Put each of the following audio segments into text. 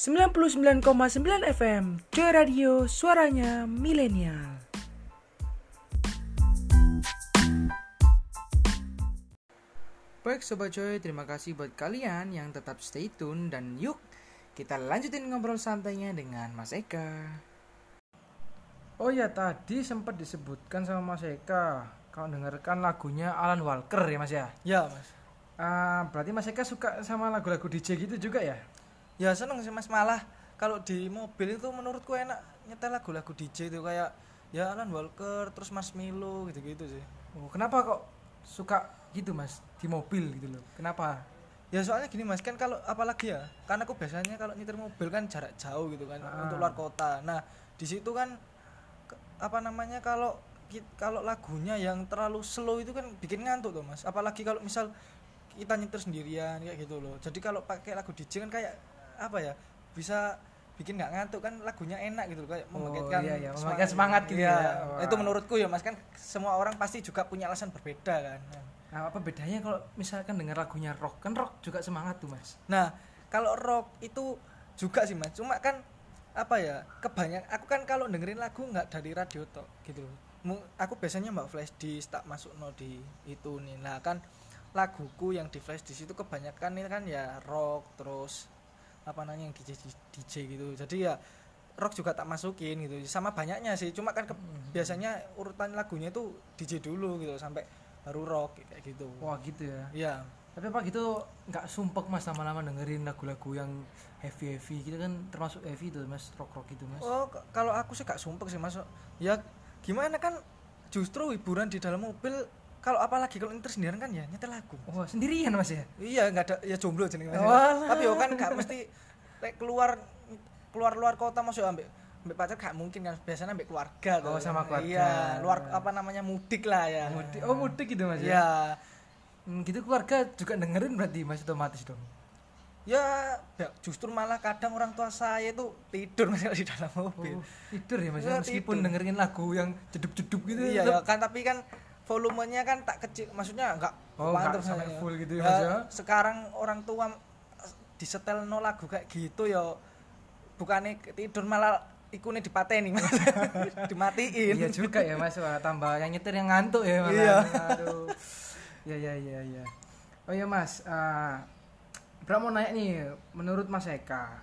99,9 FM Joy Radio Suaranya Milenial Baik Sobat Joy, terima kasih buat kalian yang tetap stay tune dan yuk kita lanjutin ngobrol santainya dengan Mas Eka. Oh ya tadi sempat disebutkan sama Mas Eka kalau dengarkan lagunya Alan Walker ya Mas ya. Ya mas. Ah, berarti Mas Eka suka sama lagu-lagu DJ gitu juga ya? Ya seneng sih mas malah kalau di mobil itu menurutku enak nyetel lagu-lagu DJ itu kayak ya Alan Walker terus Mas Milo gitu-gitu sih. Oh, kenapa kok suka gitu Mas di mobil gitu loh? Kenapa? Ya soalnya gini mas kan kalau apalagi ya karena aku biasanya kalau nyetir mobil kan jarak jauh gitu kan Ah. untuk luar kota. Nah di situ kan ke- apa namanya kalau kalau lagunya yang terlalu slow itu kan bikin ngantuk tuh mas. Apalagi kalau misal kita nyetir sendirian kayak gitu loh. Jadi kalau pakai lagu DJ kan kayak apa ya bisa bikin nggak ngantuk kan lagunya enak gitu kayak Oh, membangkitkan iya, iya, membangkitkan semangat gitu Iya. ya. Itu menurutku ya mas kan semua orang pasti juga punya alasan berbeda kan. Nah, apa bedanya kalau misalkan dengar lagunya rock? Kan rock juga semangat tuh Mas. Nah, kalau rock itu juga sih mas. Cuma kan apa ya kebanyak aku kan kalau dengerin lagu nggak dari radio tok gitu loh. Aku biasanya mbak flash disk tak masuk no di itu nih. Nah kan laguku yang di flash disk itu kebanyakan ini kan ya rock terus apa namanya yang DJ DJ gitu. Jadi ya rock juga tak masukin gitu. Sama banyaknya sih. Cuma kan ke- biasanya urutan lagunya itu DJ dulu gitu sampai baru rock kayak gitu. Wah gitu ya. Iya. Tapi apa gitu nggak sumpek Mas lama-lama dengerin lagu-lagu yang heavy heavy gitu kan termasuk heavy tuh Mas rock rock gitu Mas. Oh, kalau aku sih gak sumpek sih mas. Ya gimana kan justru hiburan di dalam mobil kalau apalagi kalau nyetir sendirian kan ya nyetel lagu. Wah sendirian Mas ya? Iya nggak ada ya jomblo jenenge mas. Walah. Tapi yo kan gak mesti keluar keluar luar kota masuk ambek ambek pacar gak mungkin kan biasanya ambek keluarga tuh. Oh, sama keluarga. Iya, luar apa namanya mudik lah ya. Mudik. Oh mudik gitu Mas ya? Iya. Hmm, gitu keluarga juga dengerin berarti Mas otomatis dong. Ya, ya, justru malah kadang orang tua saya itu tidur mas kalau di dalam mobil. Oh, tidur ya Mas Ya, ya? meskipun tidur. dengerin lagu yang jeduk-jeduk gitu. iya ya kan tapi kan volumenya kan tak kecil maksudnya enggak Oh, mantep sampai saya. full gitu ya, ya? sekarang orang tua disetel no lagu kayak gitu ya bukannya tidur malah ikune dipateni Mas. dimatiin Iya juga ya Mas, Wah, tambah yang nyetir yang ngantuk ya malah. Iya. Aduh. Ya ya ya ya. Oh ya Mas, uh, Bra mau nanya nih, menurut Mas Eka,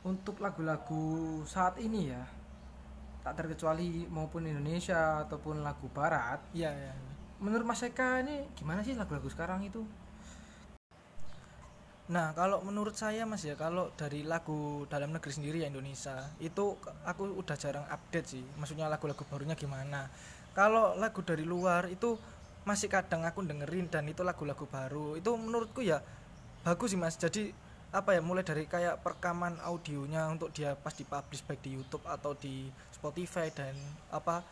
untuk lagu-lagu saat ini ya, tak terkecuali maupun Indonesia ataupun lagu Barat, iya iya menurut Mas Eka ini gimana sih lagu-lagu sekarang itu? Nah, kalau menurut saya Mas ya, kalau dari lagu dalam negeri sendiri ya Indonesia, itu aku udah jarang update sih. Maksudnya lagu-lagu barunya gimana. Kalau lagu dari luar itu masih kadang aku dengerin dan itu lagu-lagu baru. Itu menurutku ya bagus sih Mas. Jadi apa ya mulai dari kayak perekaman audionya untuk dia pas dipublish baik di YouTube atau di Spotify dan apa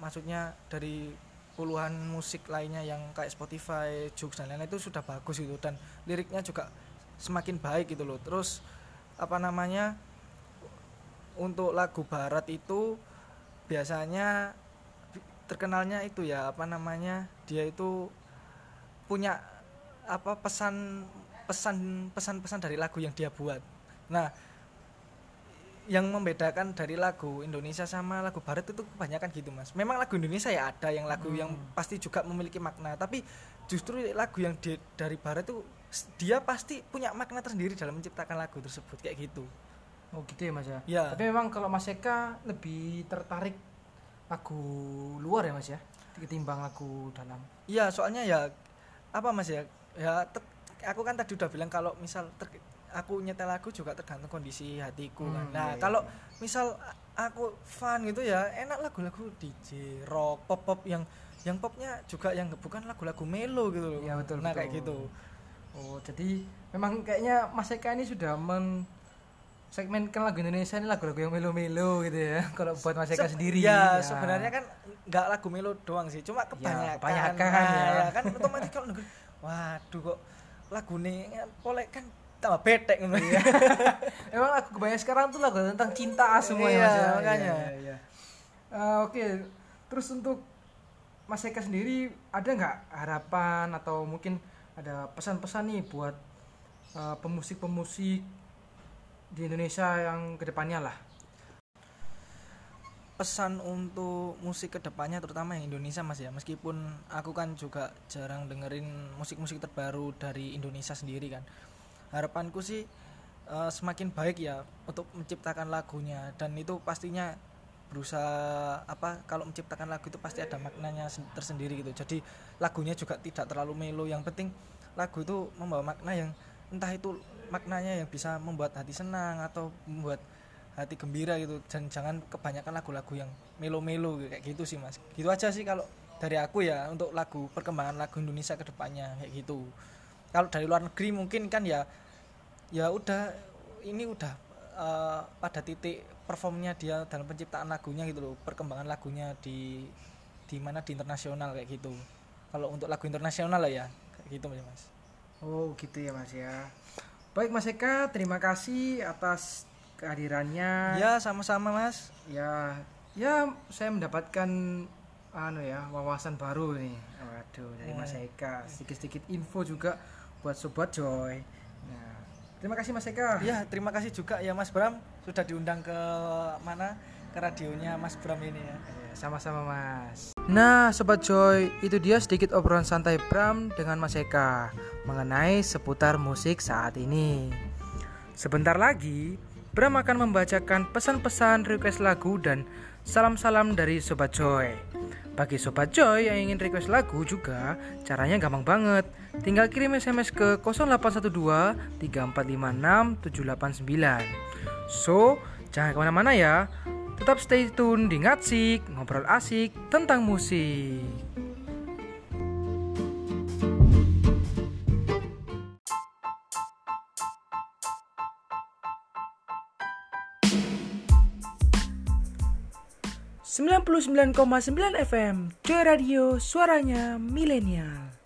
maksudnya dari puluhan musik lainnya yang kayak Spotify, Joox dan lain-lain itu sudah bagus gitu dan liriknya juga semakin baik gitu loh. Terus apa namanya untuk lagu barat itu biasanya terkenalnya itu ya apa namanya dia itu punya apa pesan pesan pesan-pesan dari lagu yang dia buat. Nah, yang membedakan dari lagu Indonesia sama lagu Barat itu kebanyakan gitu mas. Memang lagu Indonesia ya ada yang lagu yang pasti juga memiliki makna, tapi justru lagu yang di- dari Barat itu dia pasti punya makna tersendiri dalam menciptakan lagu tersebut kayak gitu. Oh gitu ya Mas ya? Ya. Tapi memang kalau Mas Eka lebih tertarik lagu luar ya Mas ya? Ketimbang lagu dalam. Iya, soalnya ya apa mas ya? Ya aku kan tadi udah bilang kalau misal ter- aku nyetel lagu juga tergantung kondisi hatiku kan. Hmm, Nah, iya, iya. kalau misal a- aku fun gitu ya, enak lagu-lagu DJ, rock, pop-pop yang yang popnya juga yang bukan lagu-lagu melo gitu loh. Iya, betul, Nah, betul. kayak gitu. Oh, jadi memang kayaknya Mas Eka ini sudah men segmenkan lagu Indonesia ini lagu-lagu yang melo-melo gitu ya. Kalau buat Mas Eka Se- sendiri. Ya, sebenarnya kan nggak lagu melo doang sih, cuma Ya, kebanyakan. kebanyakan, Nah, ya. kan otomatis kalau waduh kok lagu nih polek kan tambah betek ngono ya. Emang lagu kebanyakan sekarang tuh lagu tentang cinta semuanya Iya, Mas ya. makanya. Iya, iya. Eh, Oke, terus untuk Mas Eka sendiri ada nggak harapan atau mungkin ada pesan-pesan nih buat eh, pemusik-pemusik di Indonesia yang ke depannya lah pesan untuk musik ke depannya terutama yang Indonesia mas ya. Meskipun aku kan juga jarang dengerin musik-musik terbaru dari Indonesia sendiri kan. Harapanku sih uh, semakin baik ya untuk menciptakan lagunya. Dan itu pastinya berusaha apa kalau menciptakan lagu itu pasti ada maknanya tersendiri gitu. Jadi lagunya juga tidak terlalu melo. Yang penting lagu itu membawa makna yang entah itu maknanya yang bisa membuat hati senang atau membuat hati gembira gitu. Dan jangan kebanyakan lagu-lagu yang melo-melo kayak gitu sih mas. Gitu aja sih kalau dari aku ya untuk lagu perkembangan lagu Indonesia ke depannya kayak gitu. Kalau dari luar negeri mungkin kan ya ya udah ini udah uh, pada titik performnya dia dalam penciptaan lagunya gitu loh perkembangan lagunya di di mana di internasional kayak gitu. Kalau untuk lagu internasional lah ya kayak gitu mas. Oh gitu ya mas ya. Baik mas Eka terima kasih atas kehadirannya. Ya, sama-sama, Mas. Ya, ya saya mendapatkan anu ya, wawasan baru nih. Waduh, dari Mas. Eka. Sedikit-sedikit info juga buat sobat Joy. Nah, terima kasih Mas Eka. Ya, terima kasih juga ya Mas Bram sudah diundang ke mana? Ke radionya Mas Bram ini ya. Iya, sama-sama Mas. Nah, Sobat Joy, itu dia sedikit obrolan santai Bram dengan Mas Eka mengenai seputar musik saat ini. Sebentar lagi, Bram akan membacakan pesan-pesan request lagu dan salam-salam dari Sobat Joy. Bagi Sobat Joy yang ingin request lagu juga, caranya gampang banget. Tinggal kirim SMS ke 0812 3456 789. So, jangan ke mana-mana ya. Tetap stay tune di Ngatsik, ngobrol asik tentang musik. 99,9 FM Joy Radio Suaranya Milenial